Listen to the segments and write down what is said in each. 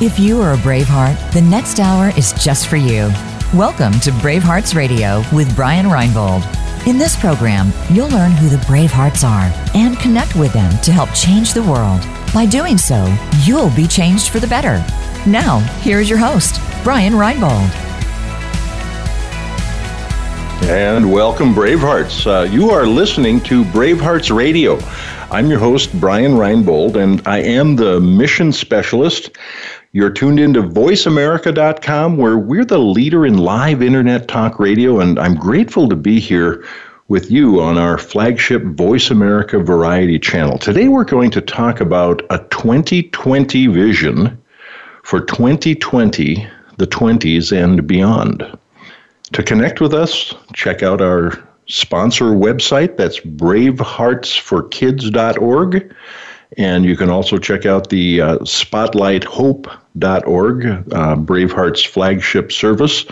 If you are a Braveheart, the next hour is just for you. Welcome to Bravehearts Radio with Brian Reinbold. In this program, you'll learn who the Bravehearts are and connect with them to help change the world. By doing so, you'll be changed for the better. Now, here's your host, Brian Reinbold. And welcome, Bravehearts. Uh, you are listening to Bravehearts Radio. I'm your host, Brian Reinbold, and I am the mission specialist you're tuned into voiceamerica.com, where we're the leader in live internet talk radio, and I'm grateful to be here with you on our flagship Voice America Variety channel. Today, we're going to talk about a 2020 vision for 2020, the 20s, and beyond. To connect with us, check out our sponsor website. That's braveheartsforkids.org. And you can also check out the uh, Spotlight Hope uh, Braveheart's flagship service.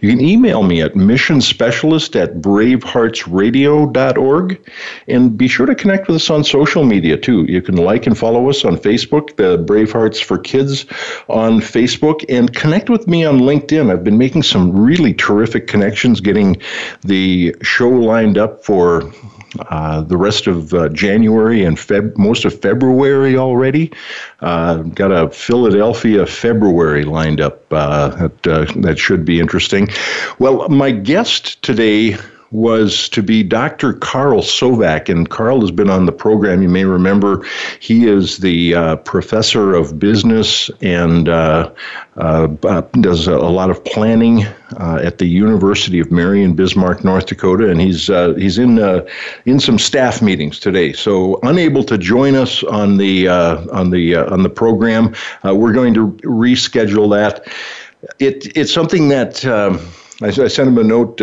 You can email me at missionspecialist at braveheartsradio.org. And be sure to connect with us on social media too. You can like and follow us on Facebook, the Bravehearts for Kids on Facebook, and connect with me on LinkedIn. I've been making some really terrific connections, getting the show lined up for uh, the rest of uh, January and Feb- most of February already. Uh, got a Philadelphia February lined up uh, that uh, that should be interesting. Well, my guest today was to be Dr. Carl Sovak. And Carl has been on the program. You may remember he is the uh, professor of business and uh, uh, uh does a, lot of planning uh, at the University of Mary in Bismarck, North Dakota. And he's uh, he's in in some staff meetings today, so unable to join us on the on the on the program. we're going to reschedule that. It it's something that um, I, I, sent him a note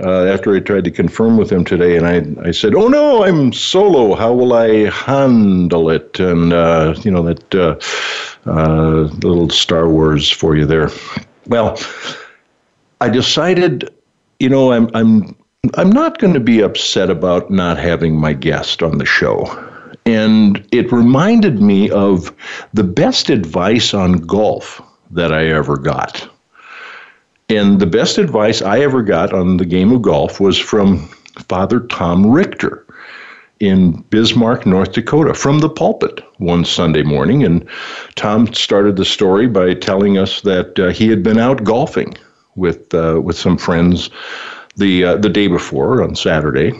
uh, after I tried to confirm with him today, and I, I said, "Oh no, I'm solo. How will I handle it?" And uh, you know that uh, uh little Star Wars for you there. Well, I decided, you know, I'm I'm I'm not going to be upset about not having my guest on the show. And it reminded me of the best advice on golf that I ever got. And the best advice I ever got on the game of golf was from Father Tom Richter in Bismarck, North Dakota, from the pulpit one Sunday morning. And Tom started the story by telling us that uh, he had been out golfing with uh, with some friends the uh, the day before on Saturday,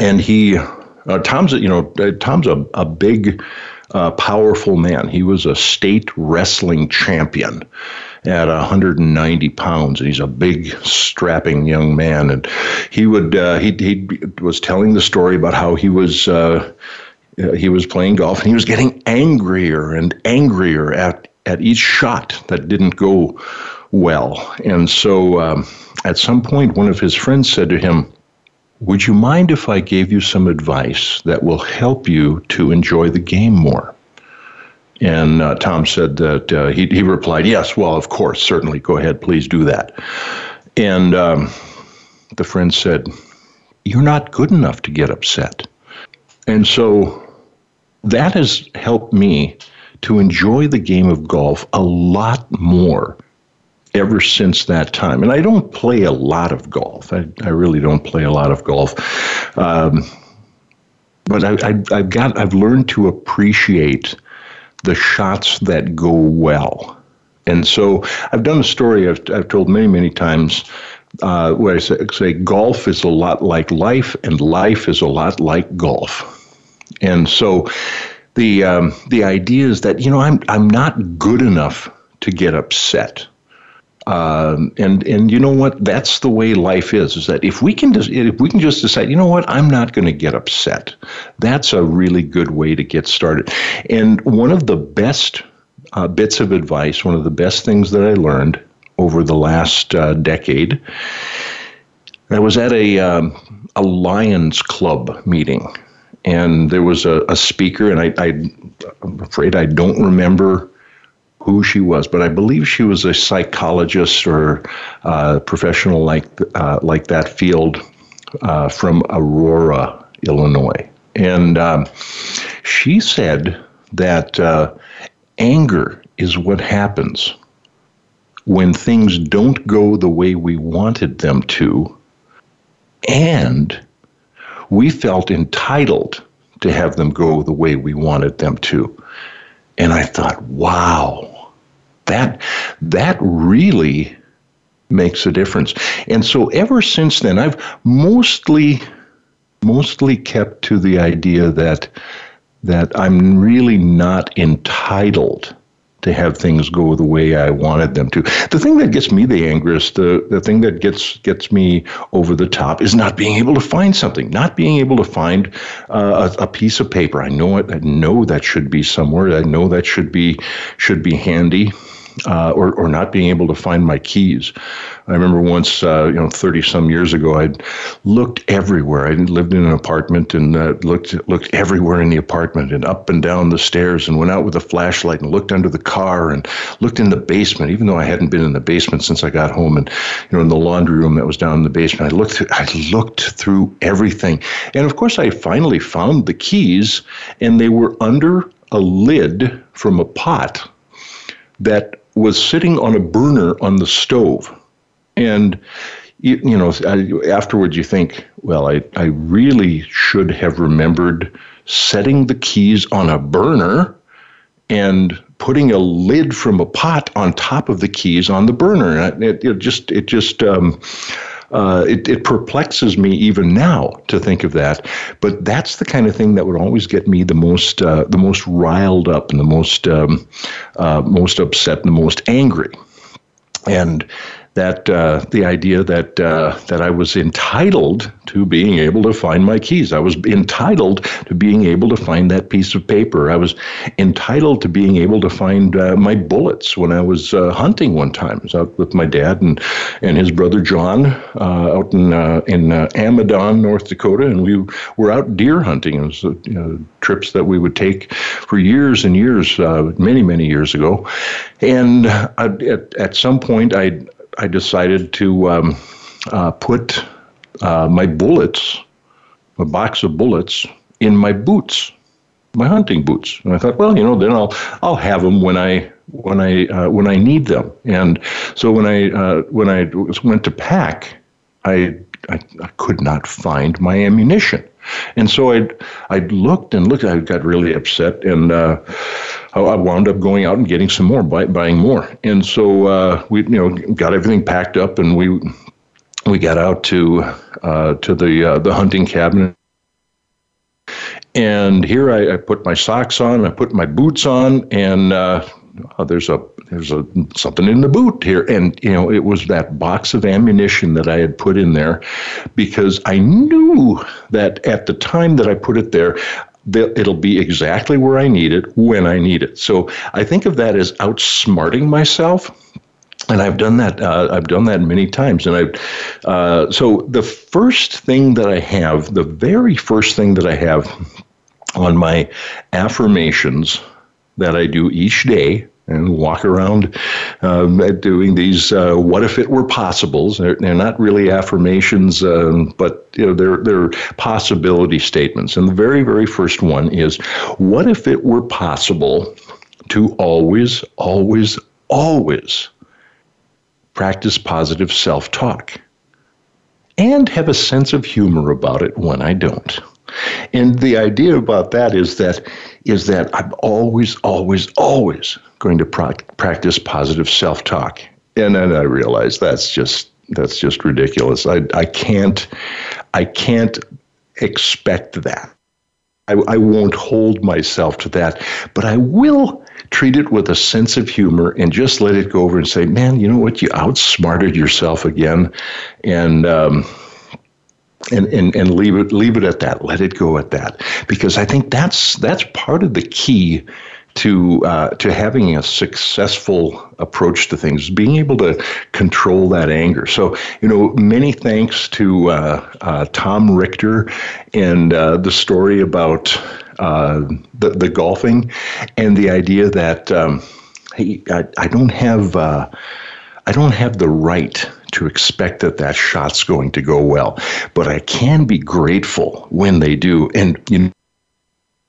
and he uh, Tom's you know uh, Tom's a, a big, uh, powerful man. He was a state wrestling champion at 190 pounds, and he's a big, strapping young man. And he would uh, he he was telling the story about how he was. Uh, he was playing golf and he was getting angrier and angrier at, at each shot that didn't go well. And so um, at some point, one of his friends said to him, Would you mind if I gave you some advice that will help you to enjoy the game more? And uh, Tom said that uh, he, he replied, Yes, well, of course, certainly, go ahead, please do that. And um, the friend said, You're not good enough to get upset. And so that has helped me to enjoy the game of golf a lot more ever since that time. And I don't play a lot of golf. I, I really don't play a lot of golf. Um, but I, I've got I've learned to appreciate the shots that go well. And so I've done a story I've, I've told many, many times uh, where I say, say golf is a lot like life, and life is a lot like golf. And so the um, the idea is that you know I'm I'm not good enough to get upset. Um, and and you know what? That's the way life is. Is that if we can just if we can just decide, you know what? I'm not going to get upset. That's a really good way to get started. And one of the best uh, bits of advice, one of the best things that I learned over the last uh, decade, I was at a um, a Lions Club meeting, and there was a, a speaker, and I, I I'm afraid I don't remember who she was, but I believe she was a psychologist or uh, professional like uh, like that field uh, from Aurora, Illinois, and um, she said that uh, anger is what happens when things don't go the way we wanted them to, and we felt entitled to have them go the way we wanted them to. And I thought, wow, that that really makes a difference. And so ever since then, I've mostly mostly kept to the idea that that I'm really not entitled to have things go the way I wanted them to. The thing that gets me the angriest, the, the thing that gets gets me over the top is not being able to find something, not being able to find uh, a, a, piece of paper. I know it. I know that should be somewhere. I know that should be should be handy uh, or, or not being able to find my keys. I remember once, uh, you know, 30 some years ago, I'd looked everywhere. I lived in an apartment and uh, looked, looked everywhere in the apartment and up and down the stairs and went out with a flashlight and looked under the car and looked in the basement, even though I hadn't been in the basement since I got home and, you know, in the laundry room that was down in the basement. I looked, through, I looked through everything. And of course, I finally found the keys and they were under a lid from a pot that was sitting on a burner on the stove. And, you, you know, afterwards you think, well, I, I really should have remembered setting the keys on a burner and putting a lid from a pot on top of the keys on the burner. It, it just, it just, um, uh, it, it perplexes me even now to think of that. But that's the kind of thing that would always get me the most uh, the most riled up and the most um, uh, most upset and the most angry. And that uh, the idea that uh, that I was entitled to being able to find my keys. I was entitled to being able to find that piece of paper. I was entitled to being able to find uh, my bullets when I was uh, hunting one time. I was out with my dad and and his brother John uh, out in uh, in Amidon, North Dakota, and we were out deer hunting. It was you know, trips that we would take for years and years, many many years ago. And at at some point, I I decided to um, uh, put uh, my bullets, a box of bullets, in my boots, my hunting boots. And I thought, well, you know, then I'll I'll have them when I when I uh, when I need them. And so when I uh, when I went to pack, I, I I could not find my ammunition. And so I I looked and looked. I got really upset, and uh, I wound up going out and getting some more, buy, buying more. And so uh, we you know got everything packed up, and we we got out to uh, to the uh, the hunting cabin. And here I, I, put my socks on, I put my boots on, and uh, oh, there's a there's a something in the boot here and you know it was that box of ammunition that I had put in there because I knew that at the time that I put it there it'll be exactly where I need it when I need it. So I think of that as outsmarting myself and I've done that. Uh, I've done that many times, and I've. Uh, so the first thing that I have, the very first thing that I have on my affirmations that I do each day, and walk around um, doing these uh, "what if it were possibles." They're, they're not really affirmations, um, but you know they're they're possibility statements. And the very very first one is, "What if it were possible to always, always, always practice positive self-talk and have a sense of humor about it when I don't?" And the idea about that is that is that I'm always, always, always going to pro- practice positive self-talk. And then I realized that's just that's just ridiculous. I I can't I can't expect that. I, I won't hold myself to that, but I will treat it with a sense of humor and just let it go over and say, man, you know what? You outsmarted yourself again. And, um, and, and, and leave it leave it at that. Let it go at that, because I think that's that's part of the key to uh, to having a successful approach to things, being able to control that anger. So, you know, many thanks to uh, uh, Tom Richter and uh, the story about uh, the the golfing and the idea that um, hey, I, I don't have uh, I don't have the right to expect that that shot's going to go well, but I can be grateful when they do. And you know,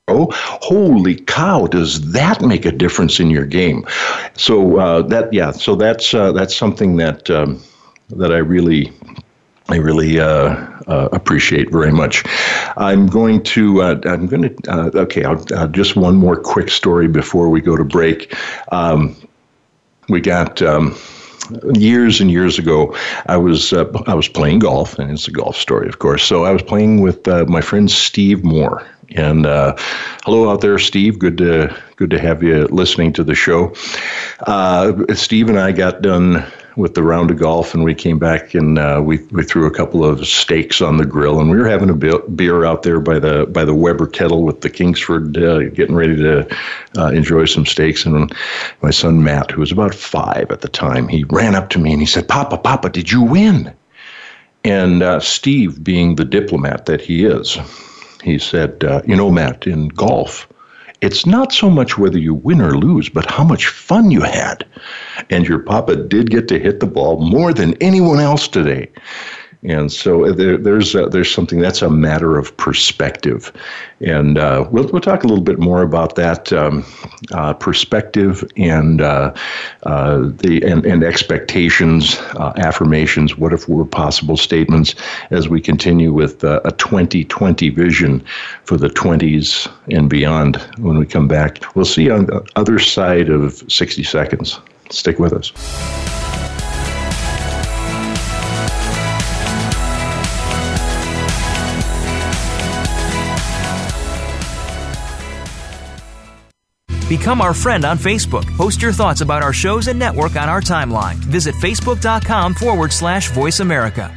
Oh, holy cow! Does that make a difference in your game? So uh, that yeah, so that's uh, that's something that um, that I really I really uh, uh, appreciate very much. I'm going to. Uh, I'm going to. Uh, okay, I'll, uh, just one more quick story before we go to break. Um, we got. Um, years and years ago, I was uh, I was playing golf, and it's a golf story, of course. So I was playing with uh, my friend Steve Moore, and uh, hello out there, Steve. Good to good to have you listening to the show. Uh, Steve and I got done with the round of golf, and we came back and uh, we we threw a couple of steaks on the grill, and we were having a beer out there by the by the Weber kettle with the Kingsford, uh, getting ready to uh, enjoy some steaks. And my son Matt, who was about five at the time, he ran up to me and he said, "Papa, Papa, did you win?" And uh, Steve, being the diplomat that he is, he said, uh, "You know, Matt, in golf." It's not so much whether you win or lose, but how much fun you had. And your papa did get to hit the ball more than anyone else today. And so there, there's uh, there's something that's a matter of perspective, and uh, we'll we'll talk a little bit more about that um, uh, perspective and uh, uh, the and, and expectations, uh, affirmations, what if were possible statements as we continue with a 2020 vision for the 20s and beyond. When we come back, we'll see on the other side of 60 seconds. Stick with us. Become our friend on Facebook. Post your thoughts about our shows and network on our timeline. Visit facebook.com forward slash voice America.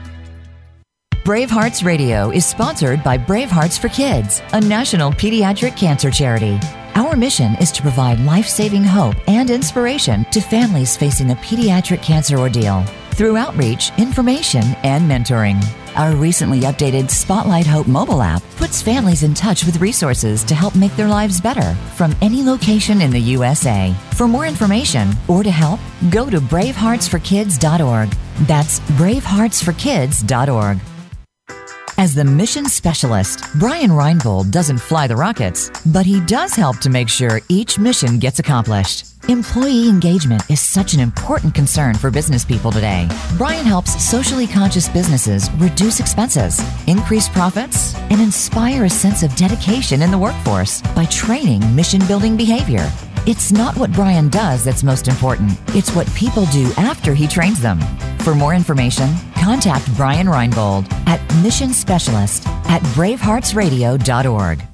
Brave Hearts Radio is sponsored by Brave Hearts for Kids, a national pediatric cancer charity. Our mission is to provide life saving hope and inspiration to families facing a pediatric cancer ordeal through outreach, information, and mentoring. Our recently updated Spotlight Hope mobile app puts families in touch with resources to help make their lives better from any location in the USA. For more information or to help, go to braveheartsforkids.org. That's braveheartsforkids.org. As the mission specialist, Brian Reinbold doesn't fly the rockets, but he does help to make sure each mission gets accomplished. Employee engagement is such an important concern for business people today. Brian helps socially conscious businesses reduce expenses, increase profits, and inspire a sense of dedication in the workforce by training mission building behavior. It's not what Brian does that's most important, it's what people do after he trains them. For more information, contact Brian Reinbold at Mission Specialist at braveheartsradio.org.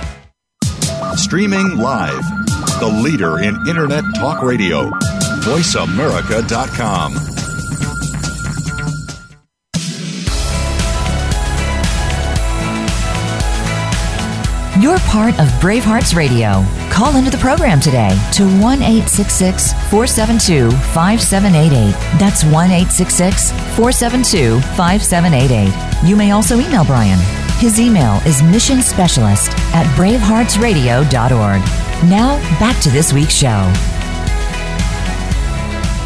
Streaming live. The leader in Internet talk radio. VoiceAmerica.com. You're part of Bravehearts Radio. Call into the program today to 1 472 5788. That's 1 472 5788. You may also email Brian his email is missionspecialist at braveheartsradio.org. Now, back to this week's show.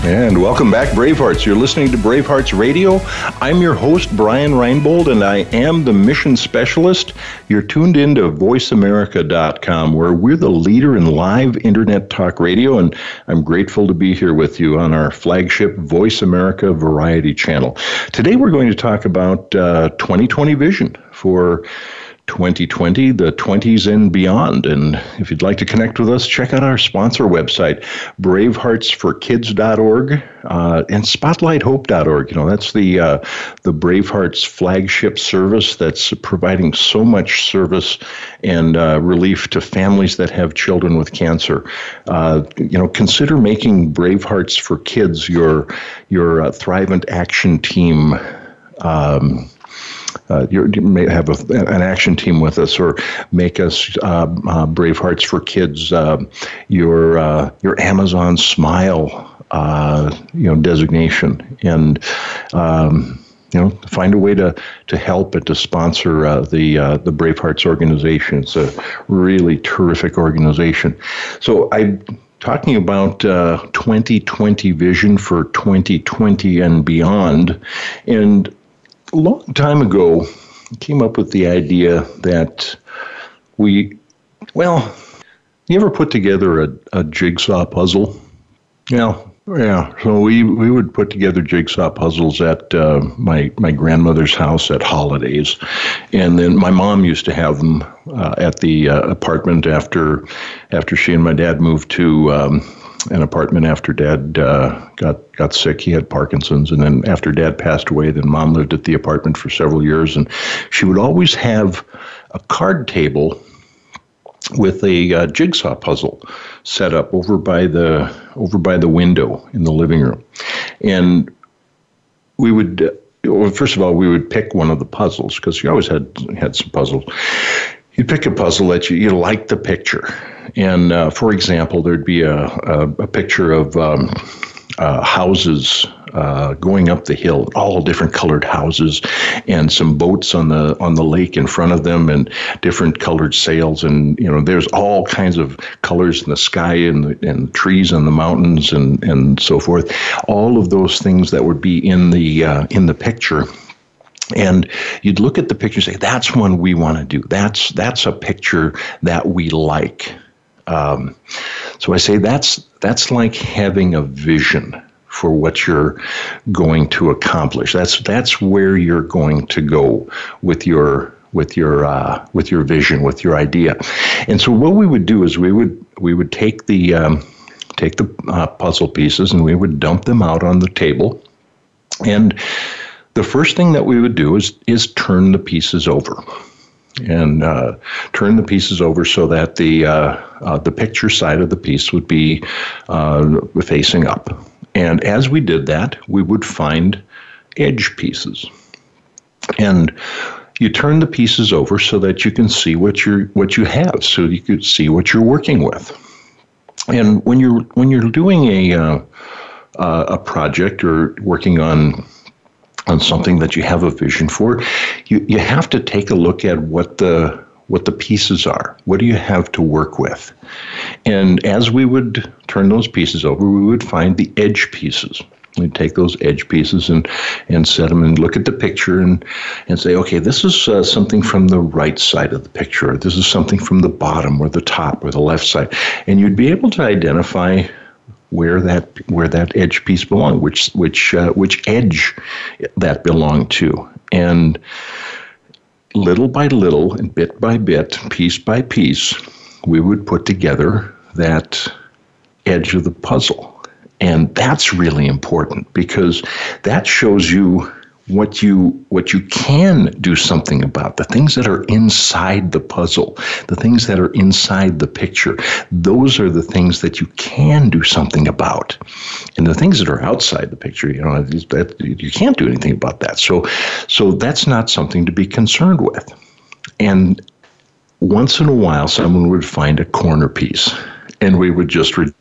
And welcome back, Bravehearts. You're listening to Bravehearts Radio. I'm your host, Brian Reinbold, and I am the mission specialist. You're tuned in to voiceamerica.com, where we're the leader in live internet talk radio, and I'm grateful to be here with you on our flagship Voice America Variety channel. Today, we're going to talk about uh, 2020 vision for 2020, the 20s and beyond. And if you'd like to connect with us, check out our sponsor website, braveheartsforkids.org uh, and spotlighthope.org. You know, that's the, uh, the Bravehearts flagship service that's providing so much service and uh, relief to families that have children with cancer. Uh, you know, consider making Bravehearts for Kids your, your uh, Thrivent Action Team. Um, uh, you may have a, an action team with us, or make us uh, uh, Brave Hearts for Kids. Uh, your uh, your Amazon Smile, uh, you know, designation, and um, you know, find a way to to help and to sponsor uh, the uh, the Brave Hearts organization. It's a really terrific organization. So I'm talking about uh, 2020 vision for 2020 and beyond. And a long time ago, came up with the idea that we, well, you ever put together a, a jigsaw puzzle? Yeah, yeah. So we, we would put together jigsaw puzzles at uh, my my grandmother's house at holidays, and then my mom used to have them uh, at the uh, apartment after after she and my dad moved to. Um, an apartment after dad uh, got got sick. He had Parkinson's, and then after dad passed away, then mom lived at the apartment for several years, and she would always have a card table with a uh, jigsaw puzzle set up over by the over by the window in the living room, and we would. Well, first of all, we would pick one of the puzzles because she always had had some puzzles. You'd pick a puzzle that you, you liked the picture, and uh, for example, there'd be a, a, a picture of um, uh, houses uh, going up the hill, all different colored houses, and some boats on the on the lake in front of them, and different colored sails, and you know there's all kinds of colors in the sky and the, and trees and the mountains and and so forth. All of those things that would be in the uh, in the picture. And you'd look at the picture and say, "That's one we want to do. That's that's a picture that we like." Um, so I say that's that's like having a vision for what you're going to accomplish. That's that's where you're going to go with your with your uh, with your vision, with your idea. And so what we would do is we would we would take the um, take the uh, puzzle pieces and we would dump them out on the table. And the first thing that we would do is is turn the pieces over and uh, turn the pieces over so that the uh, uh, the picture side of the piece would be uh, facing up. And as we did that, we would find edge pieces. And you turn the pieces over so that you can see what you what you have, so you could see what you're working with. And when you're when you're doing a uh, uh, a project or working on on something that you have a vision for, you, you have to take a look at what the what the pieces are. What do you have to work with? And as we would turn those pieces over, we would find the edge pieces. We'd take those edge pieces and, and set them and look at the picture and, and say, okay, this is uh, something from the right side of the picture. This is something from the bottom or the top or the left side. And you'd be able to identify where that where that edge piece belonged, which which uh, which edge that belonged to, and little by little and bit by bit, piece by piece, we would put together that edge of the puzzle. And that's really important because that shows you what you what you can do something about the things that are inside the puzzle the things that are inside the picture those are the things that you can do something about. And the things that are outside the picture you know that you can't do anything about that. So so that's not something to be concerned with. And once in a while someone would find a corner piece and we would just re-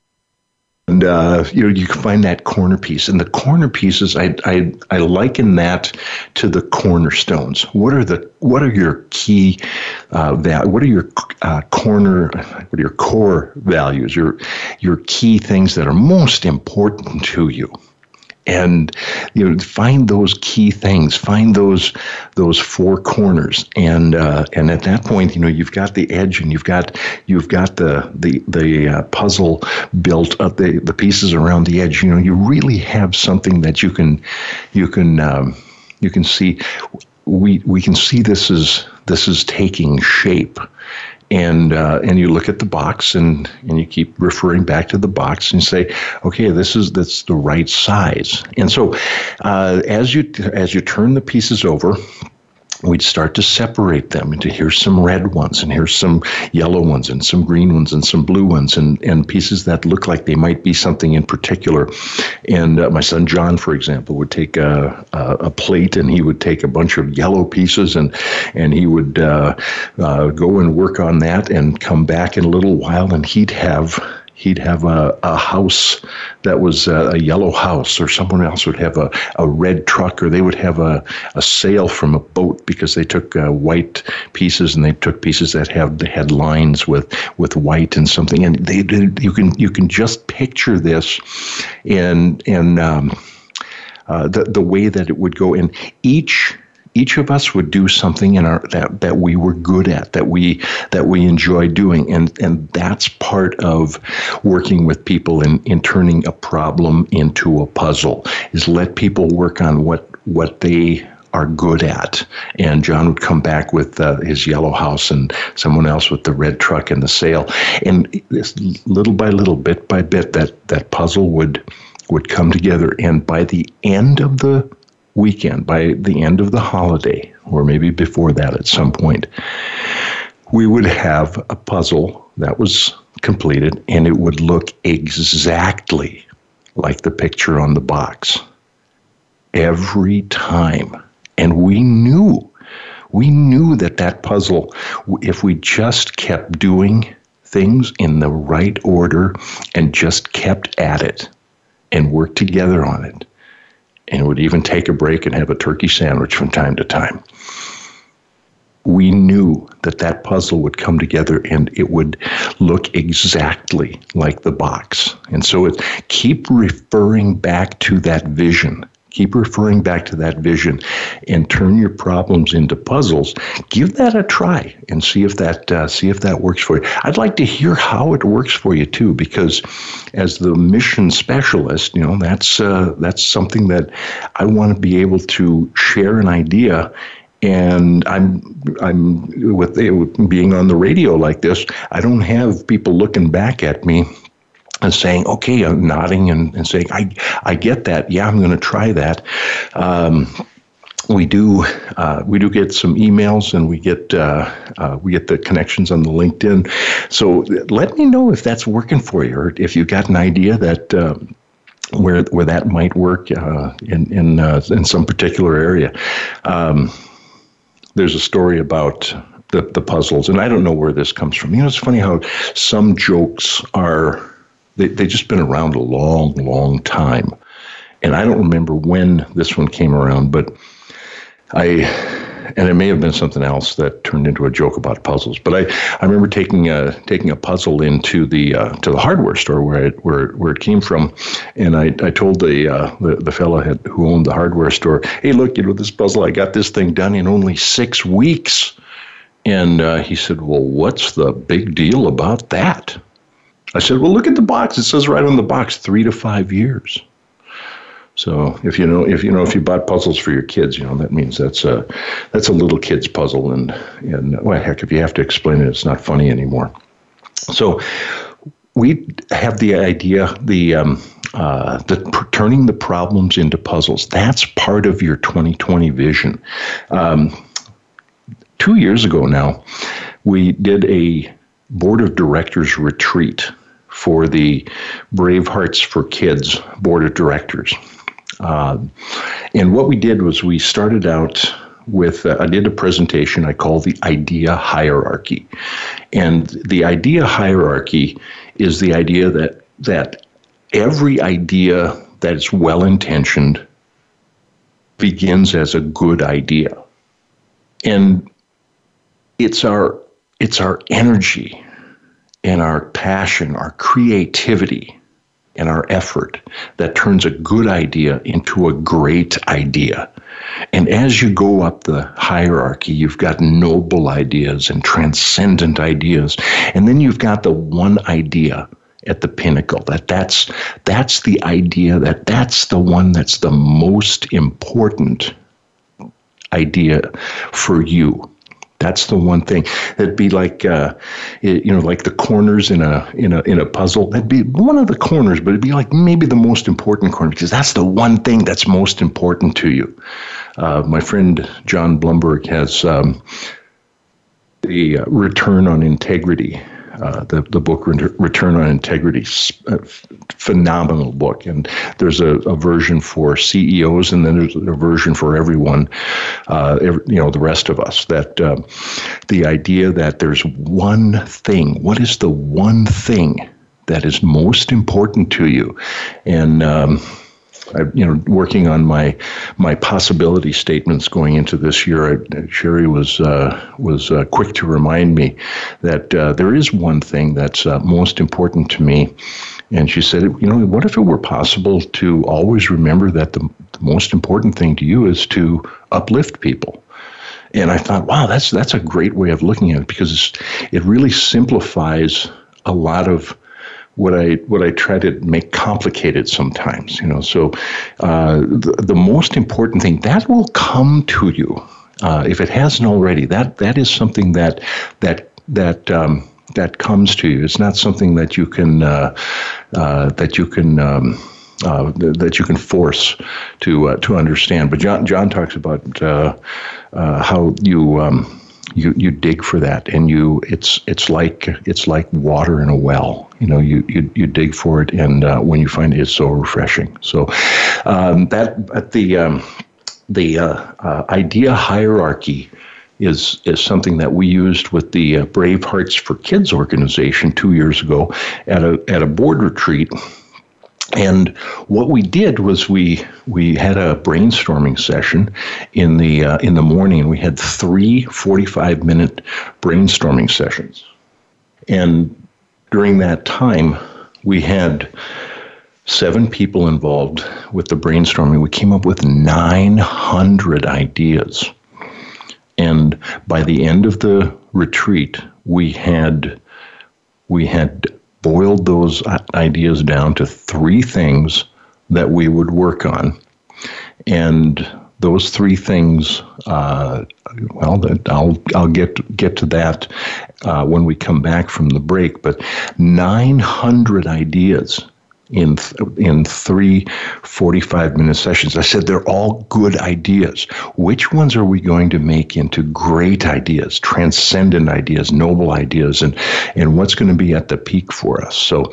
and uh, you know you can find that corner piece. And the corner pieces I, I i liken that to the cornerstones. What are the what are your key uh, val- what are your uh, corner what are your core values your your key things that are most important to you and you know find those key things find those those four corners. And uh, and at that point you know you've got the edge and you've got you've got the the the uh, puzzle built up the the pieces around the edge. You know you really have something that you can you can um, you can see. We we can see this is this is taking shape and uh, and you look at the box and and you keep referring back to the box and say, okay, this is that's the right size. And so, uh, as you as you turn the pieces over, we'd start to separate them into here's some red ones and here's some yellow ones and some green ones and some blue ones and, and pieces that look like they might be something in particular. And uh, my son John, for example, would take a, a, a, plate and he would take a bunch of yellow pieces and and he would uh, uh, go and work on that and come back in a little while and he'd have he'd have a, a house that was a, a, yellow house, or someone else would have a, a red truck, or they would have a, a sail from a boat because they took uh, white pieces and they took pieces that have they had lines with with white and something, and they. You can you can just picture this, and and um, uh, the the way that it would go, and each each of us would do something in our that, that we were good at that we that we enjoy doing and and that's part of working with people in in turning a problem into a puzzle is let people work on what what they are good at. And John would come back with uh, his yellow house and someone else with the red truck and the sail. And this little by little, bit by bit, that, that puzzle would would come together. And by the end of the weekend, by the end of the holiday, or maybe before that at some point, we would have a puzzle that was completed and it would look exactly like the picture on the box every time. And we knew, we knew that that puzzle, if we just kept doing things in the right order and just kept at it and worked together on it, and would even take a break and have a turkey sandwich from time to time. We knew that that puzzle would come together and it would look exactly like the box. And so it keep referring back to that vision Keep referring back to that vision and turn your problems into puzzles. Give that a try and see if that uh, see if that works for you. I'd like to hear how it works for you too, because as the mission specialist, you know that's uh, that's something that I want to be able to share an idea and I'm I'm with, with being on the radio like this. I don't have people looking back at me and saying, okay, I'm nodding and, and saying, I, I get that. Yeah, I'm going to try that. Um, we do uh, we do get some emails and we get uh, uh, we get the connections on the LinkedIn. So let me know if that's working for you, or if you've got an idea that um, where where that might work uh, in in uh, in some particular area. Um, there's a story about the the puzzles, and I don't know where this comes from. You know, it's funny how some jokes are they, they've just been around a long, long time. And I don't remember when this one came around, but I, and it may have been something else that turned into a joke about puzzles. But I, I remember taking a taking a puzzle into the uh, to the hardware store where it where where it came from, and I, I told the uh, the the fellow who owned the hardware store, hey, look, you know this puzzle, I got this thing done in only six weeks, and uh, he said, well, what's the big deal about that? I said, well, look at the box. It says right on the box, three to five years. So if you know if you know if you bought puzzles for your kids, you know that means that's a that's a little kid's puzzle, and and well, heck, if you have to explain it, it's not funny anymore. So we have the idea the um, uh, the turning the problems into puzzles. That's part of your 2020 vision. Um, two years ago now, we did a board of directors retreat for the Brave Hearts for Kids board of directors. Uh, and what we did was we started out with uh, I did a presentation I call the idea hierarchy, and the idea hierarchy is the idea that that every idea that is well intentioned begins as a good idea, and it's our it's our energy and our passion, our creativity, and our effort that turns a good idea into a great idea. And as you go up the hierarchy, you've got noble ideas and transcendent ideas. And then you've got the one idea at the pinnacle that that's that's the idea that that's the one that's the most important idea for you That's the one thing. It'd be like, uh, you know, like the corners in a in a in a puzzle. That'd be one of the corners, but it'd be like maybe the most important corner because that's the one thing that's most important to you. Uh, my friend John Blumberg has um, the uh, return on integrity uh, the, the book Return on Integrity, uh, phenomenal book. And there's a, a, version for CEOs, and then there's a version for everyone, uh, every, you know, the rest of us. That uh, the idea that there's one thing. What is the one thing that is most important to you? And um, I, you know, working on my my possibility statements going into this year. I, Sherry was uh, was uh, quick to remind me that uh, there is one thing that's uh, most important to me, and she said, you know, what if it were possible to always remember that the, the most important thing to you is to uplift people. And I thought, wow, that's that's a great way of looking at it because it really simplifies a lot of what I what I try to make complicated sometimes. You know, so uh, the, the most important thing that will come to you uh, if it hasn't already. That that is something that that that. Um, that comes to you. It's not something that you can uh, uh that you can um, uh, that you can force to uh, to understand. But John John talks about how you um, you you dig for that and you it's it's like it's like water in a well. You know you you, you dig for it and uh, when you find it it's so refreshing. So um, that at the um, the uh, uh, idea hierarchy is is something that we used with the uh, Brave Hearts for Kids organization two years ago at a at a board retreat and what we did was we we had a brainstorming session in the uh, in the morning. We had three 45 minute brainstorming sessions, and during that time, we had seven people involved with the brainstorming. We came up with 900 ideas, and by the end of the retreat, we had we had boiled those ideas down to three things that we would work on. And those three things, uh, well, I'll I'll get get to that uh, when we come back from the break. But 900 ideas in in three 45 minute sessions. I said they're all good ideas. Which ones are we going to make into great ideas, transcendent ideas, noble ideas, and and what's going to be at the peak for us? So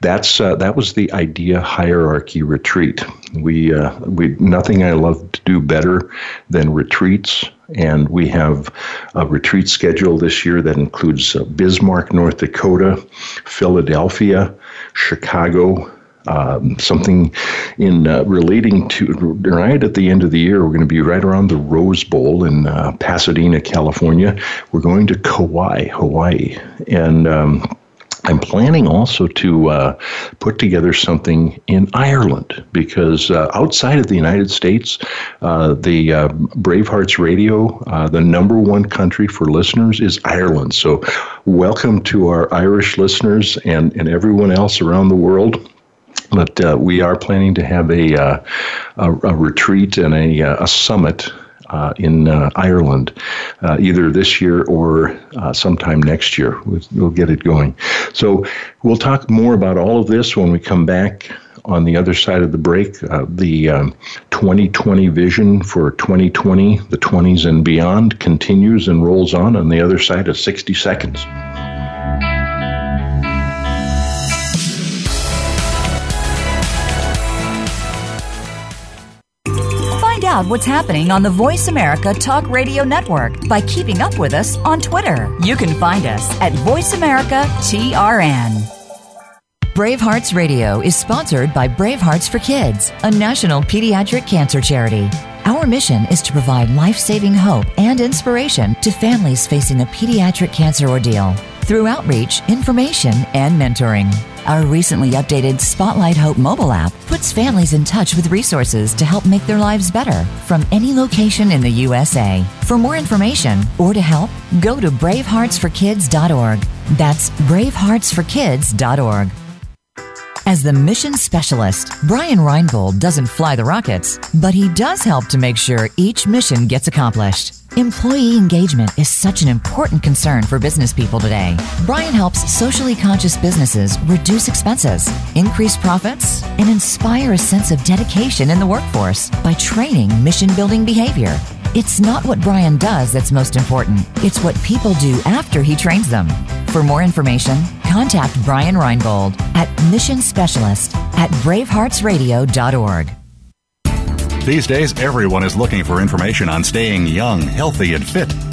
that's uh, that was the idea hierarchy retreat. We uh, we nothing I love to do better than retreats and we have a retreat schedule this year that includes uh, Bismarck, North Dakota, Philadelphia, Chicago, um, something in uh, relating to right at the end of the year. We're going to be right around the Rose Bowl in uh, Pasadena, California. We're going to Kauai, Hawaii, and um, I'm planning also to uh, put together something in Ireland because uh, outside of the United States, uh, the uh, Bravehearts Radio, uh, the number one country for listeners is Ireland. So, welcome to our Irish listeners and, and everyone else around the world. But uh, we are planning to have a, a, a, retreat and a, a summit uh, in uh, Ireland, uh, either this year or uh, sometime next year. We'll, we'll, get it going. So we'll talk more about all of this when we come back on the other side of the break. Uh, the um, 2020 vision for 2020, the 20s and beyond, continues and rolls on on the other side of 60 seconds. Out what's happening on the Voice America Talk Radio Network by keeping up with us on Twitter. You can find us at Voice America TRN. Bravehearts Radio is sponsored by Bravehearts for Kids, a national pediatric cancer charity. Our mission is to provide life saving hope and inspiration to families facing a pediatric cancer ordeal through outreach, information, and mentoring. Our recently updated Spotlight Hope mobile app puts families in touch with resources to help make their lives better from any location in the USA. For more information or to help, go to braveheartsforkids.org. That's braveheartsforkids.org. As the mission specialist, Brian Reinbold doesn't fly the rockets, but he does help to make sure each mission gets accomplished. Employee engagement is such an important concern for business people today. Brian helps socially conscious businesses reduce expenses, increase profits, and inspire a sense of dedication in the workforce by training mission building behavior. It's not what Brian does that's most important, it's what people do after he trains them. For more information, contact Brian Reinbold at Mission Specialist at braveheartsradio.org. These days, everyone is looking for information on staying young, healthy, and fit.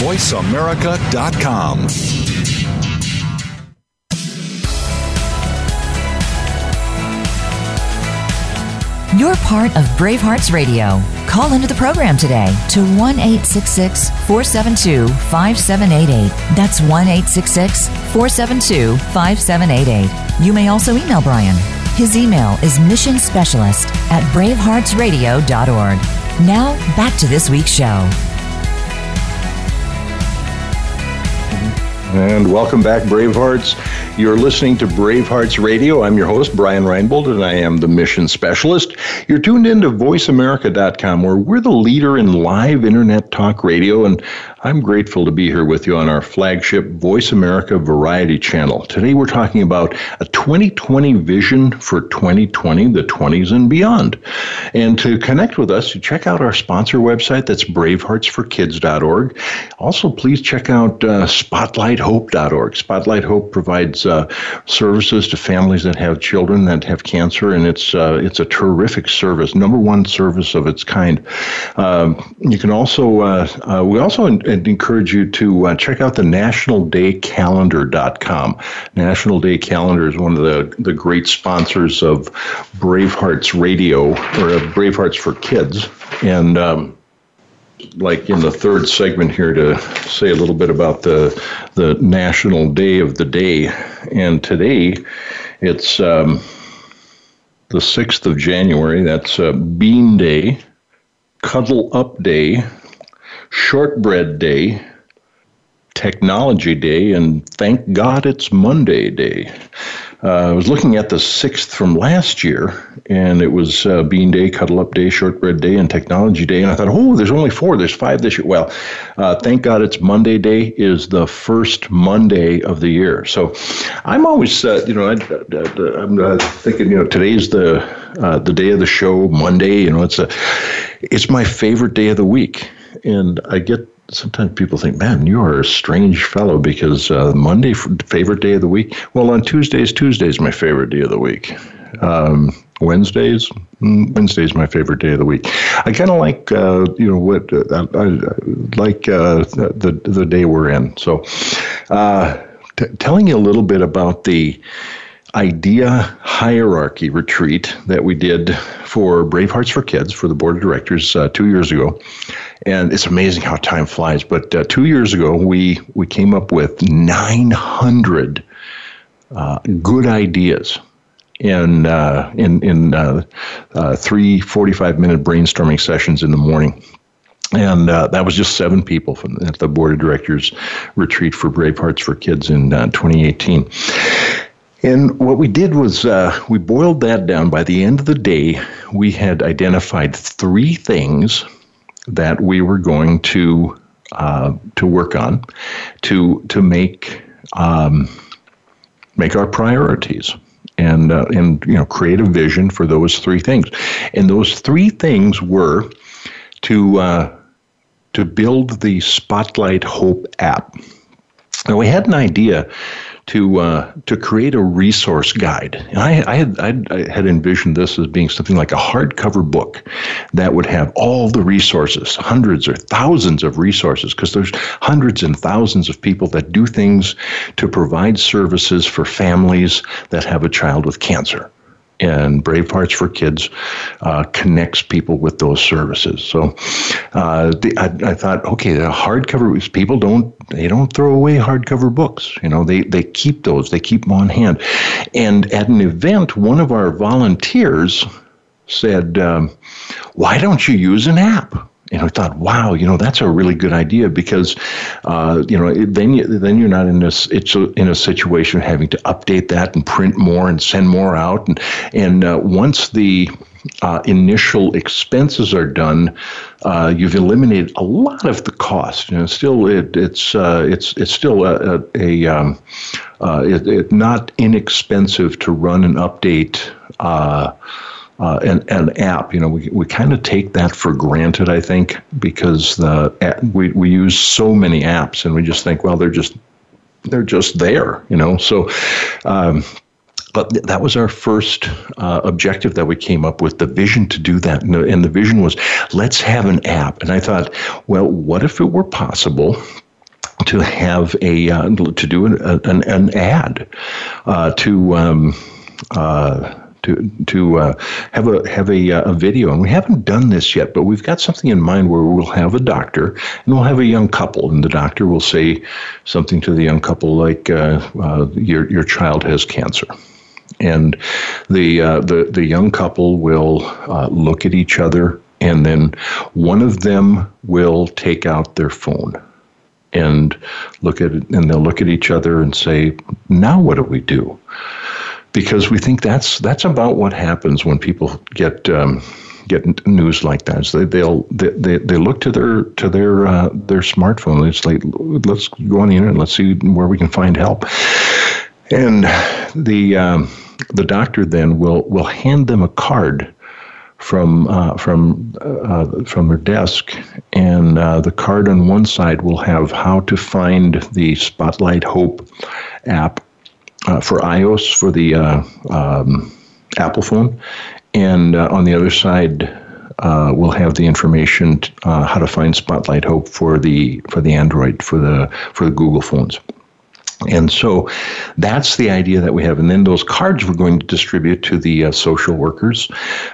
VoiceAmerica.com. You're part of Bravehearts Radio. Call into the program today to 1 472 5788. That's 1 472 5788. You may also email Brian his email is missionspecialist at braveheartsradio.org. Now, back to this week's show. And welcome back, Bravehearts. You're listening to Bravehearts Radio. I'm your host, Brian Reinbold, and I am the mission specialist. You're tuned into voiceamerica.com, where we're the leader in live internet talk radio. And I'm grateful to be here with you on our flagship Voice America Variety channel. Today we're talking about a 2020 vision for 2020, the 20s and beyond. And to connect with us, check out our sponsor website. That's braveheartsforkids.org. Also, please check out uh, spotlighthope.org. Spotlight Hope provides uh, services to families that have children that have cancer, and it's uh, it's a terrific service, number one service of its kind. Um, you can also uh, uh, we also I'd encourage you to uh, check out the nationaldaycalendar.com. National Day Calendar is one of the, the great sponsors of Bravehearts Radio or Bravehearts for Kids. And um, like in the third segment here to say a little bit about the the national day of the day and today it's um, the 6th of january that's uh, bean day cuddle up day Shortbread Day, Technology Day, and thank God it's Monday Day. Uh, I was looking at the sixth from last year, and it was uh, Bean Day, Cuddle Up Day, Shortbread Day, and Technology Day. And I thought, oh, there's only four. There's five this year. Well, uh, thank God it's Monday Day is the first Monday of the year. So I'm always, uh, you know, I, am uh, thinking, you know, today's the uh, the day of the show, Monday. You know, it's a, it's my favorite day of the week and I get sometimes people think, man, you are a strange fellow because uh, Monday, favorite day of the week. Well, on Tuesdays, Tuesdays my favorite day of the week. Um, Wednesdays, mm, Wednesday's my favorite day of the week. I kind of like, uh, you know, what uh, I, I, like uh, the the day we're in. So, uh, t- telling you a little bit about the idea hierarchy retreat that we did for Bravehearts for Kids for the board of directors uh, two years ago and it's amazing how time flies. But uh, two years ago, we we came up with 900 uh, good ideas in uh, in in uh, uh, three 45 minute brainstorming sessions in the morning. And uh, that was just seven people from at the board of directors retreat for Brave Hearts for Kids in 2018. And what we did was uh, we boiled that down. By the end of the day, we had identified three things that we were going to uh, to work on to to make um, make our priorities and uh, and you know create a vision for those three things and those three things were to uh, to build the Spotlight Hope app. Now we had an idea to uh, to create a resource guide. And I, I, had I had envisioned this as being something like a hardcover book that would have all the resources, hundreds or thousands of resources, because there's hundreds and thousands of people that do things to provide services for families that have a child with cancer. And Brave Hearts for Kids uh, connects people with those services. So uh, the, I, I, thought, okay, the hardcover people don't they don't throw away hardcover books. You know, they they keep those, they keep them on hand. And at an event, one of our volunteers said, um, "Why don't you use an app?" And I thought, wow, you know, that's a really good idea because, uh, you know, then you, then you're not in this it's a, in a situation of having to update that and print more and send more out, and and uh, once the uh, initial expenses are done, uh, you've eliminated a lot of the cost. You know, still it, it's uh, it's it's still a, a, a um, uh, it, it not inexpensive to run an update uh, an, an app. You know, we, we kind of take that for granted, I think, because the we, we use so many apps and we just think, well, they're just they're just there, you know. So, um, but th- that was our first uh, objective that we came up with the vision to do that, and the, and the vision was let's have an app. And I thought, well, what if it were possible to have a uh, to do an, an, an ad uh, to um, uh, to to uh, have a have a, uh, a video. And we haven't done this yet, but we've got something in mind where we'll have a doctor and we'll have a young couple, and the doctor will say something to the young couple like, uh, uh "Your your child has cancer." And the uh, the the young couple will look at each other, and then one of them will take out their phone and look at it, and they'll look at each other and say, "Now what do we do?" Because we think that's that's about what happens when people get um, get news like that. So they, they'll they, they, they look to their to their uh, their smartphone. It's like let's go on the internet. Let's see where we can find help. And the um, the doctor then will will hand them a card from uh, from uh, from their desk, and uh, the card on one side will have how to find the Spotlight Hope app uh, for iOS for the uh, um, Apple phone, and uh, on the other side, uh, we'll have the information t- uh, how to find Spotlight Hope for the for the Android for the for the Google phones. And so that's the idea that we have. And then those cards we're going to distribute to the uh, social workers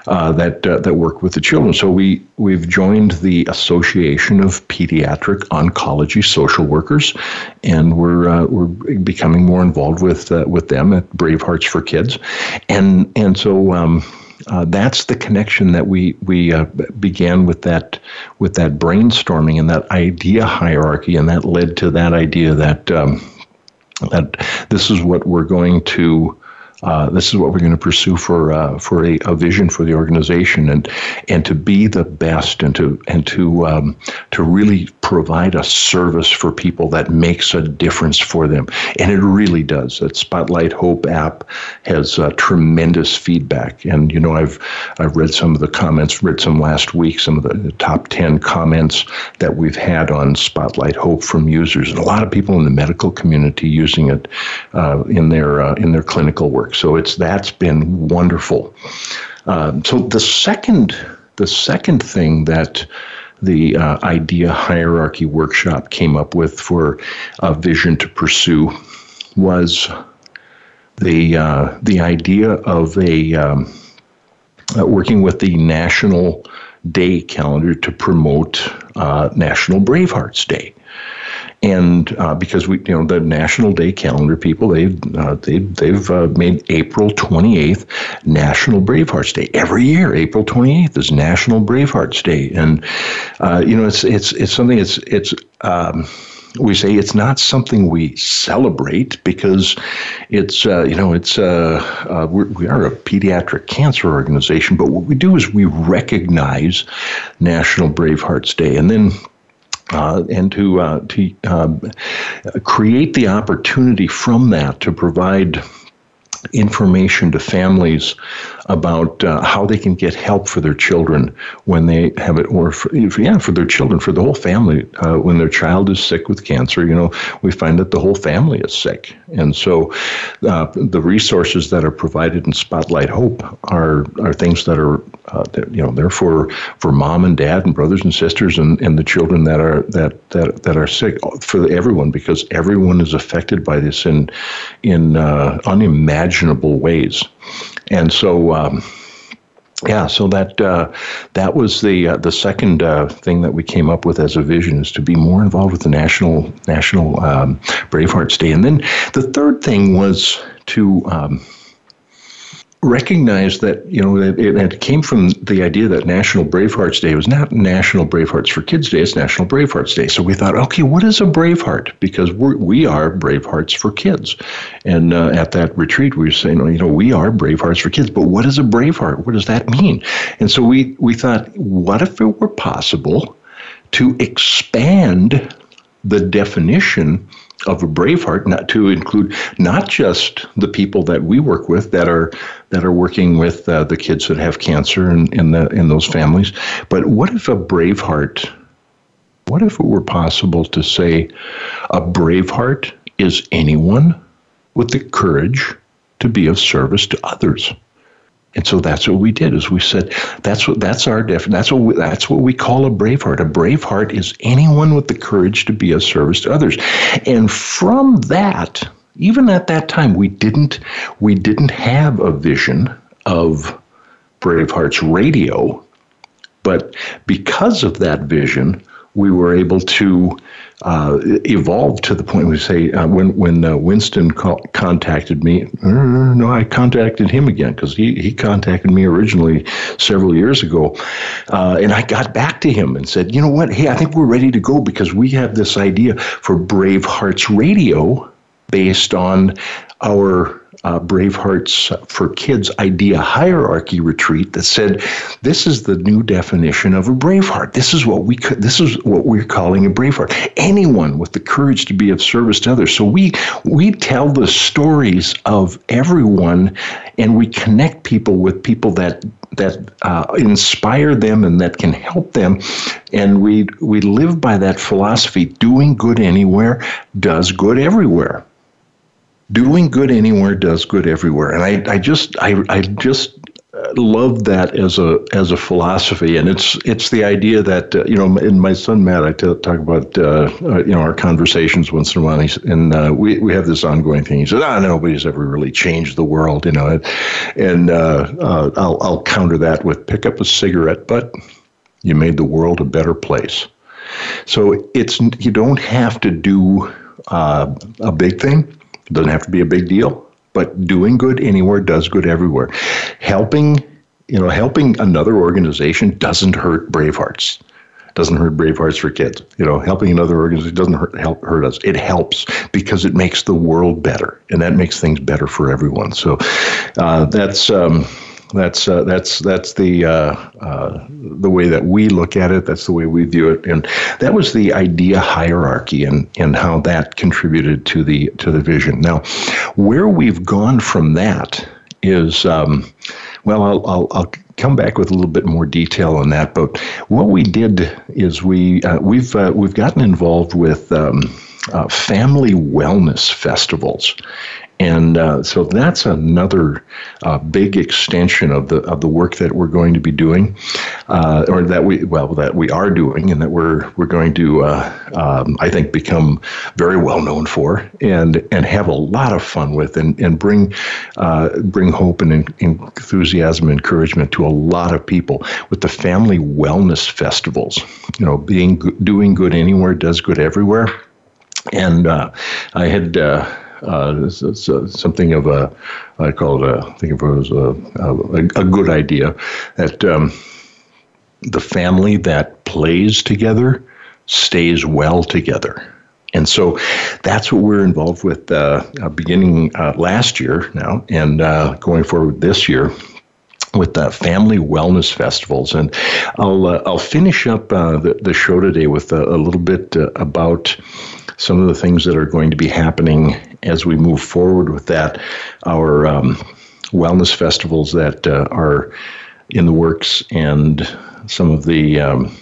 uh, that uh, that work with the children. So we we've joined the Association of Pediatric Oncology Social Workers, and we're uh, we're becoming more involved with uh, with them at Brave Hearts for Kids, and and so. Um, uh, that's the connection that we we uh, began with that with that brainstorming and that idea hierarchy, and that led to that idea that um, that this is what we're going to uh, this is what we're going to pursue for uh, for a, a, vision for the organization and and to be the best and to and to um, to really provide a service for people that makes a difference for them and it really does. That Spotlight Hope app has uh, tremendous feedback and you know I've I've read some of the comments read some last week some of the top ten comments that we've had on Spotlight Hope from users and a lot of people in the medical community using it uh, in their uh, in their clinical work. So it's that's been wonderful. Um, so the second the second thing that the uh, idea hierarchy workshop came up with for a vision to pursue was the uh, the idea of a um, uh, working with the national day calendar to promote uh, National Bravehearts Day and uh, because we, you know, the National Day calendar people, they've uh, they, they've uh, made April 28th National Bravehearts Day every year. April 28th is National Bravehearts Day, and uh, you know, it's it's it's something. It's it's. Um, we say it's not something we celebrate because it's uh, you know it's uh, uh, we are a pediatric cancer organization, but what we do is we recognize National Bravehearts Day, and then uh, and to uh, to uh, create the opportunity from that to provide information to families about uh, how they can get help for their children when they have it, or for, yeah, for their children, for the whole family. Uh, when their child is sick with cancer, you know, we find that the whole family is sick, and so uh, the resources that are provided in Spotlight Hope are are things that are, uh, that, you know, they're for for mom and dad and brothers and sisters and, and the children that are that that that are sick for everyone because everyone is affected by this in in uh, unimaginable ways. And so. Um, yeah, so that uh, that was the uh, the second uh, thing that we came up with as a vision is to be more involved with the national national um, Bravehearts Day, and then the third thing was to um, recognize that you know it, it, came from the idea that National Bravehearts Day was not National Bravehearts for Kids Day; it's National Bravehearts Day. So we thought, okay, what is a Braveheart? Because we're, we are Bravehearts for kids. And uh, at that retreat, we were saying, you know, we are Bravehearts for kids. But what is a Braveheart? What does that mean? And so we we thought, what if it were possible to expand the definition of a Braveheart, not to include not just the people that we work with that are that are working with uh, the kids that have cancer and in the in those families, but what if a Braveheart? What if it were possible to say a Braveheart is anyone with the courage to be of service to others? And so that's what we did. Is we said that's what that's our definition. That's what we, that's what we call a brave heart. A brave heart is anyone with the courage to be of service to others. And from that, even at that time, we didn't we didn't have a vision of Bravehearts Radio, but because of that vision, we were able to uh, evolved to the point we say uh, when when uh, Winston call, contacted me. Uh, no, I contacted him again because he he contacted me originally several years ago, uh, and I got back to him and said, you know what? Hey, I think we're ready to go because we have this idea for Brave Hearts Radio based on our uh, Bravehearts for Kids idea hierarchy retreat that said this is the new definition of a Braveheart. This is what we this is what we're calling a Braveheart. Anyone with the courage to be of service to others. So we we tell the stories of everyone, and we connect people with people that that uh, inspire them and that can help them. And we we live by that philosophy: doing good anywhere does good everywhere doing good anywhere does good everywhere. And I, I just, I, I just love that as a as a philosophy, and it's it's the idea that uh, you know, in my son Matt, I t- talk about uh, uh, you know our conversations once in a while, and, uh, we we have this ongoing thing. He says, "Ah, nobody's ever really changed the world," you know, and, and uh, uh, I'll I'll counter that with pick up a cigarette, but you made the world a better place. So it's you don't have to do a big thing it doesn't have to be a big deal, but doing good anywhere does good everywhere. Helping, you know, helping another organization doesn't hurt Bravehearts. Doesn't hurt Bravehearts for kids. You know, helping another organization doesn't hurt, help hurt us. It helps because it makes the world better, and that makes things better for everyone. So uh, that's. Um, that's uh, that's that's the uh, uh, the way that we look at it. That's the way we view it, and that was the idea hierarchy and and how that contributed to the to the vision. Now, where we've gone from that is. Um, well, I'll, I'll, I'll, come back with a little bit more detail on that. But what we did is we uh, we've uh, we've gotten involved with um, uh, family wellness festivals, and uh, so that's another uh, big extension of the of the work that we're going to be doing, uh, or that we well that we are doing, and that we're we're going to uh, um, I think become very well known for, and and have a lot of fun with, and and bring uh, bring hope and enthusiasm, and encouragement to a lot of people with the family wellness festivals. You know, being doing good anywhere does good everywhere, and uh, I had uh, uh, something of a, I call it a, I think it as a, a, a good idea that um, the family that plays together stays well together. And so that's what we're involved with uh, uh beginning uh, last year now and uh, going forward this year with the family wellness festivals. And I'll, I'll finish up the, the show today with a, a little bit about some of the things that are going to be happening as we move forward with that. Our um, wellness festivals that uh, are in the works and some of the um,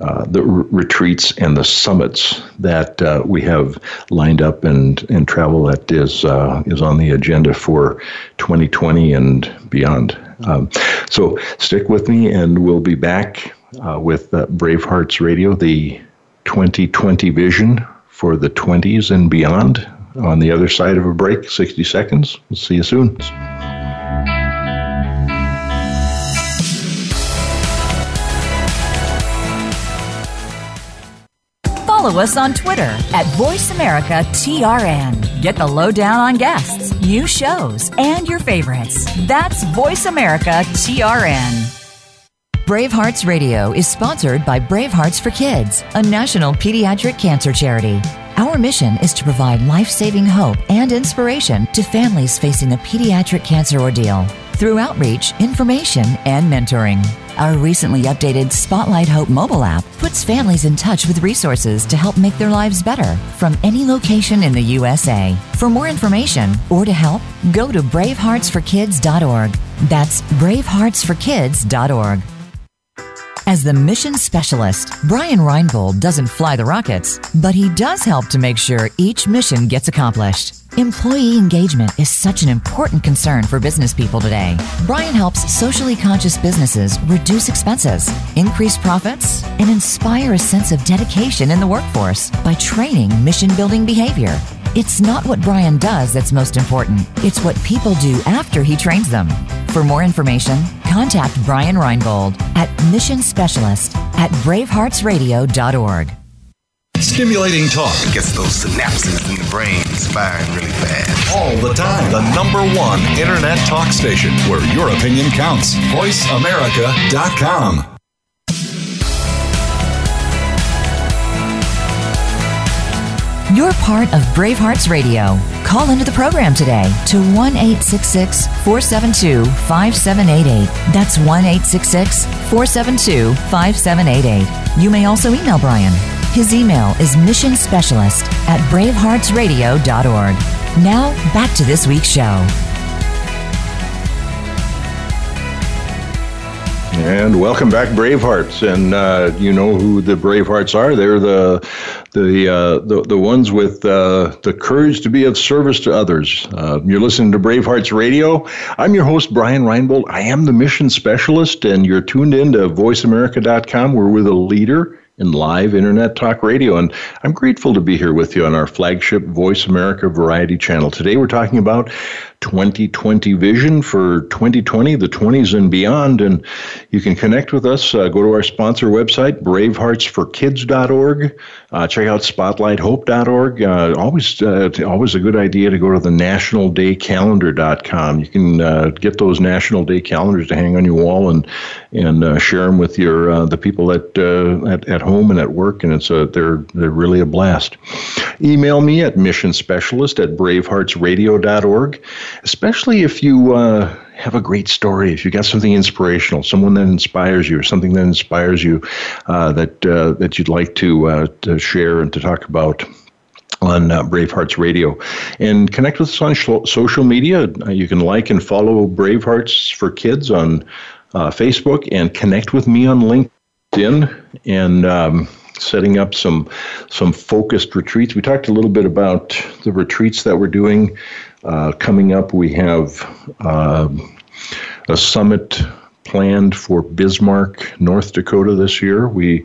uh, the r- retreats and the summits that uh, we have lined up and, and travel that is uh, is on the agenda for 2020 and beyond. Um, so stick with me, and we'll be back uh, with uh, Bravehearts Radio, the 2020 vision for the 20s and beyond on the other side of a break, 60 seconds. We'll see you soon. Follow us on Twitter at VoiceAmericaTRN. Get the lowdown on guests, new shows, and your favorites. That's VoiceAmericaTRN. Bravehearts Radio is sponsored by Bravehearts for Kids, a national pediatric cancer charity. Our mission is to provide life saving hope and inspiration to families facing the pediatric cancer ordeal through outreach, information, and mentoring. Our recently updated Spotlight Hope mobile app puts families in touch with resources to help make their lives better from any location in the USA. For more information or to help, go to braveheartsforkids.org. That's braveheartsforkids.org. As the mission specialist, Brian Reinbold doesn't fly the rockets, but he does help to make sure each mission gets accomplished. Employee engagement is such an important concern for business people today. Brian helps socially conscious businesses reduce expenses, increase profits, and inspire a sense of dedication in the workforce by training mission building behavior. It's not what Brian does that's most important, it's what people do after he trains them. For more information, contact Brian Reinbold at Mission Specialist at braveheartsradio.org. Stimulating talk gets those synapses in the brain firing really fast. all the time. The number one internet talk station where your opinion counts. VoiceAmerica.com. You're part of Bravehearts Radio. Call into the program today to 1 866 472 5788. That's 1 866 472 5788. You may also email Brian. His email is missionspecialist at braveheartsradio.org. Now, back to this week's show. And welcome back, Bravehearts. And uh, you know who the Bravehearts are? They're the the uh, the, the ones with uh, the courage to be of service to others. Uh, you're listening to Bravehearts Radio. I'm your host, Brian Reinbold. I am the mission specialist, and you're tuned in to VoiceAmerica.com, we're with a leader in live internet talk radio. And I'm grateful to be here with you on our flagship Voice America Variety channel. Today we're talking about 2020 vision for 2020, the 20s and beyond. And you can connect with us. Uh, go to our sponsor website, braveheartsforkids.org. Uh, check out spotlighthope.org. Uh, always, uh, always a good idea to go to the nationaldaycalendar.com. You can uh, get those National Day calendars to hang on your wall and and uh, share them with your the people at, at at home and at work, and it's a they're they're really a blast. Email me at missionspecialist at braveheartsradio.org, especially if you. Uh, have a great story. If you got something inspirational, someone that inspires you, or something that inspires you, uh, that uh, that you'd like to uh, to share and to talk about, on uh, Bravehearts Radio. And connect with us on sh- social media. Uh, you can like and follow Bravehearts for Kids on uh, Facebook and connect with me on LinkedIn and um, setting up some some focused retreats. We talked a little bit about the retreats that we're doing. Uh, coming up, we have um a summit planned for Bismarck, North Dakota this year. We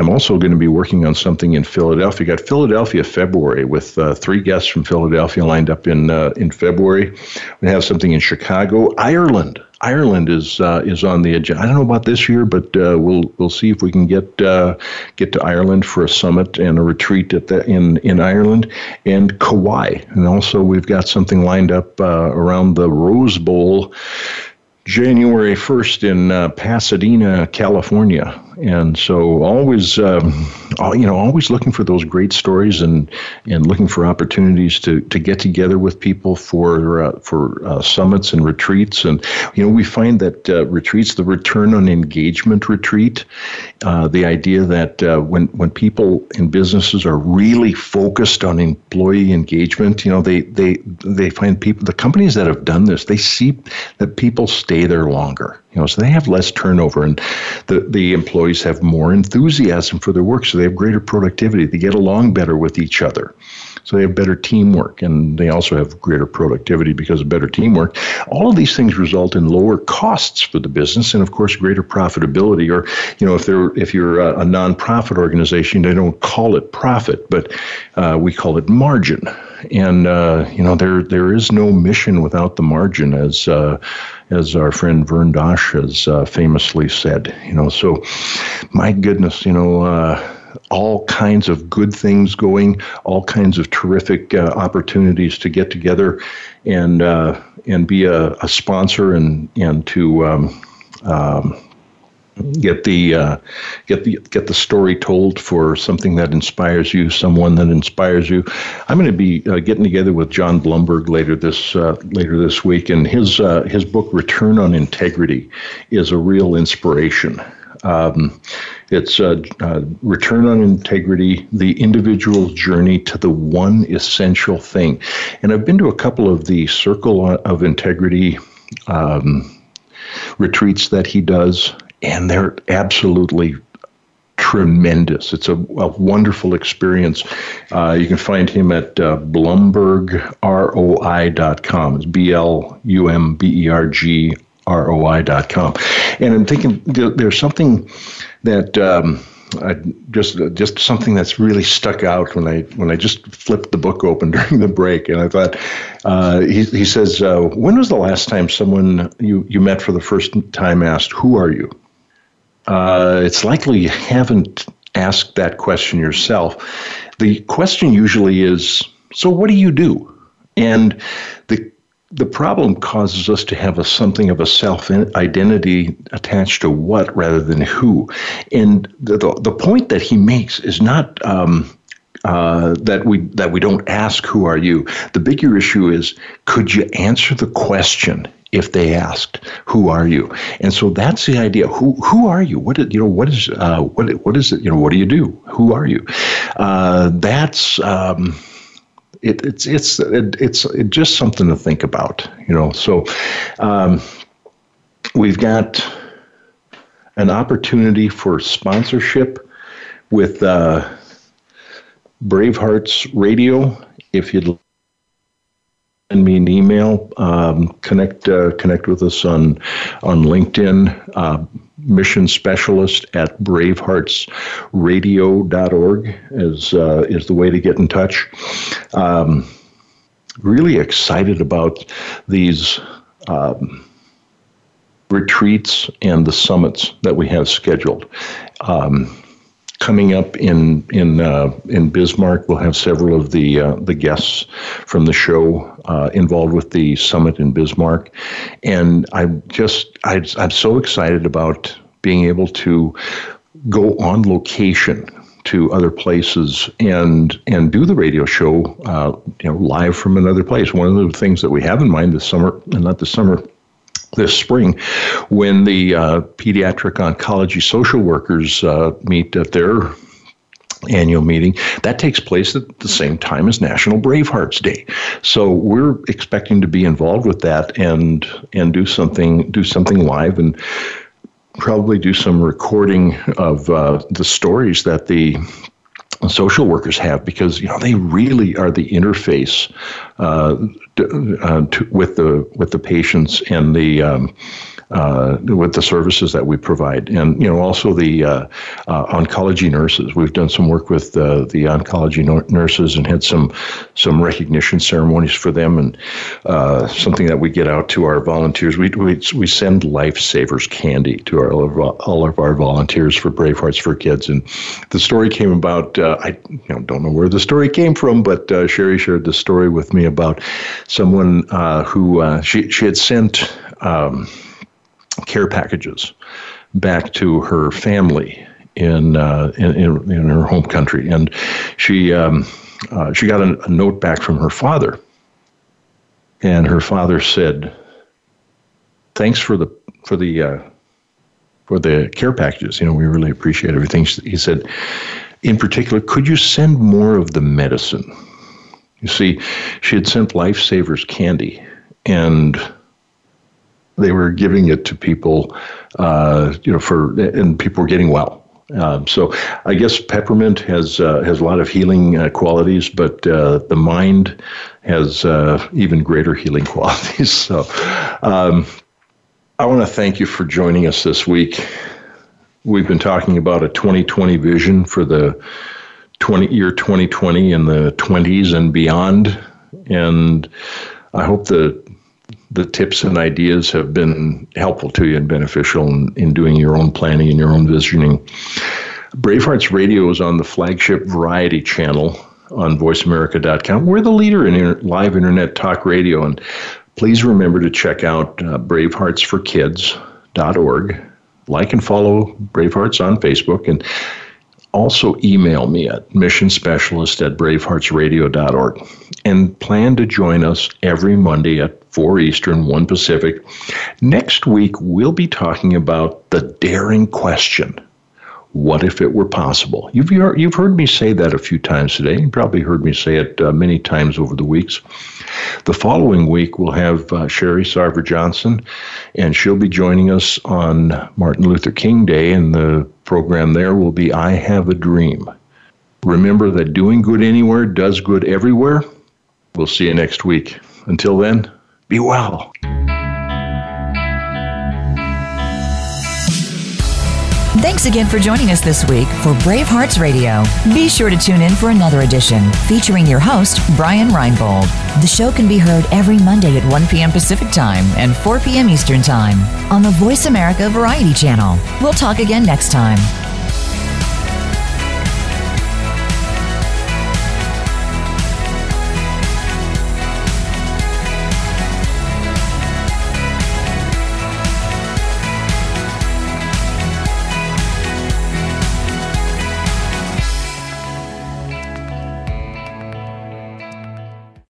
I'm also going to be working on something in Philadelphia. Got Philadelphia February with uh, three guests from Philadelphia lined up in uh, in February. We have something in Chicago, Ireland. Ireland is uh, is on the agenda. I don't know about this year, but uh, we'll we'll see if we can get uh, get to Ireland for a summit and a retreat at the, in in Ireland and Kauai. And also we've got something lined up uh, around the Rose Bowl. January 1st in Pasadena, California. And so always, um, you know, always looking for those great stories and, and looking for opportunities to, to get together with people for, uh, for uh, summits and retreats. And, you know, we find that uh, retreats, the return on engagement retreat, uh, the idea that uh, when, when people in businesses are really focused on employee engagement, you know, they, they, they find people, the companies that have done this, they see that people stay there longer. You know, so they have less turnover, and the the employees have more enthusiasm for their work, so they have greater productivity. They get along better with each other, so they have better teamwork, and they also have greater productivity because of better teamwork. All of these things result in lower costs for the business, and of course, greater profitability. Or, you know, if they're if you're a, a nonprofit organization, they don't call it profit, but uh, we call it margin. And uh, you know, there there is no mission without the margin, as uh, as our friend Vern Dosh has uh, famously said. You know, so my goodness, you know. Uh, all kinds of good things going, all kinds of terrific uh, opportunities to get together and uh, and be a, a, sponsor and and to um, um, get the uh, get the get the story told for something that inspires you, someone that inspires you. I'm going to be uh, getting together with John Blumberg later this uh, later this week, and his uh, his book Return on Integrity is a real inspiration. Um, it's uh, uh, Return on Integrity, the individual's journey to the one essential thing. And I've been to a couple of the Circle of Integrity um, retreats that he does, and they're absolutely tremendous. It's a, a wonderful experience. Uh, you can find him at uh, blumbergroi.com. It's B L U M B E R G R O I.com. And I'm thinking there's something that. Um, I just just something that's really stuck out when I when I just flipped the book open during the break, and I thought uh, he he says, uh, "When was the last time someone you you met for the first time asked, "Who are you?" Uh, it's likely you haven't asked that question yourself. The question usually is, so what do you do? And the the problem causes us to have a something of a self identity attached to what rather than who. And the, the, the point that he makes is not um, uh, that we that we don't ask who are you. The bigger issue is could you answer the question if they asked, "Who are you?" And so that's the idea. Who who are you? What you know? What is uh, what what is it? You know? What do you do? Who are you? Uh, that's um, it, it's it's it, it's it just something to think about. You know. So um, we've got an opportunity for sponsorship with uh, Bravehearts Radio. If you'd send me an email. Um, connect uh, connect with us on on LinkedIn. Uh, mission specialist at braveheartsradio.org is uh, is the way to get in touch. Um, really excited about these. Um, retreats and the summits that we have scheduled. Um, coming up in in uh, in Bismarck. We'll have several of the uh, the guests from the show uh, involved with the summit in Bismarck, and I'm just I, I'm so excited about being able to go on location to other places and and do the radio show uh, you know live from another place. One of the things that we have in mind this summer, and not this summer, this spring when the uh, pediatric oncology social workers uh, meet at their annual meeting. That takes place at the same time as National Bravehearts Day. So we're expecting to be involved with that and and do something do something live and probably do some recording of uh, the stories that the social workers have because you know they really are the interface uh, uh, to, with the with the patients and the um, uh, with the services that we provide, and you know also the uh, uh, oncology nurses. We've done some work with uh, the oncology no- nurses and had some some recognition ceremonies for them, and uh, something that we get out to our volunteers. We we, we send lifesavers candy to our, all of, our volunteers for Brave Hearts for Kids, and the story came about. Uh, I you know, don't know where the story came from, but Sherry shared the story with me about someone who she she had sent. Um, care packages back to her family in uh, in, in, in, her home country, and she um, uh, she got a, a, note back from her father, and her father said, "Thanks for the for the uh, for the care packages. You know, we really appreciate everything." He said, "In particular, could you send more of the medicine?" You see, she had sent Lifesavers candy, and they were giving it to people, uh, you know, for and people were getting well. Um, so I guess peppermint has uh, has a lot of healing uh, qualities, but uh, the mind has uh, even greater healing qualities. So um, I want to thank you for joining us this week. We've been talking about a 2020 vision for the 20 year 2020 and the 20s and beyond, and I hope that the tips and ideas have been helpful to you and beneficial in, in doing your own planning and your own visioning. Bravehearts Radio is on the flagship Variety channel on voiceamerica.com. We're the leader in inter- live internet talk radio. And please remember to check out uh, braveheartsforkids.org. Like and follow Bravehearts on Facebook. And also email me at missionspecialist at braveheartsradio.org and plan to join us every Monday at 4 Eastern, 1 Pacific. Next week, we'll be talking about the daring question. What if it were possible? You've, you've heard me say that a few times today. You probably heard me say it uh, many times over the weeks. The following week, we'll have uh, Sherry Sarver Johnson, and she'll be joining us on Martin Luther King Day, and the program there will be I Have a Dream. Remember that doing good anywhere does good everywhere. We'll see you next week. Until then, be well. Thanks again for joining us this week for Brave Hearts Radio. Be sure to tune in for another edition featuring your host, Brian Reinbold. The show can be heard every Monday at 1 p.m. Pacific Time and 4 p.m. Eastern Time on the Voice America Variety Channel. We'll talk again next time.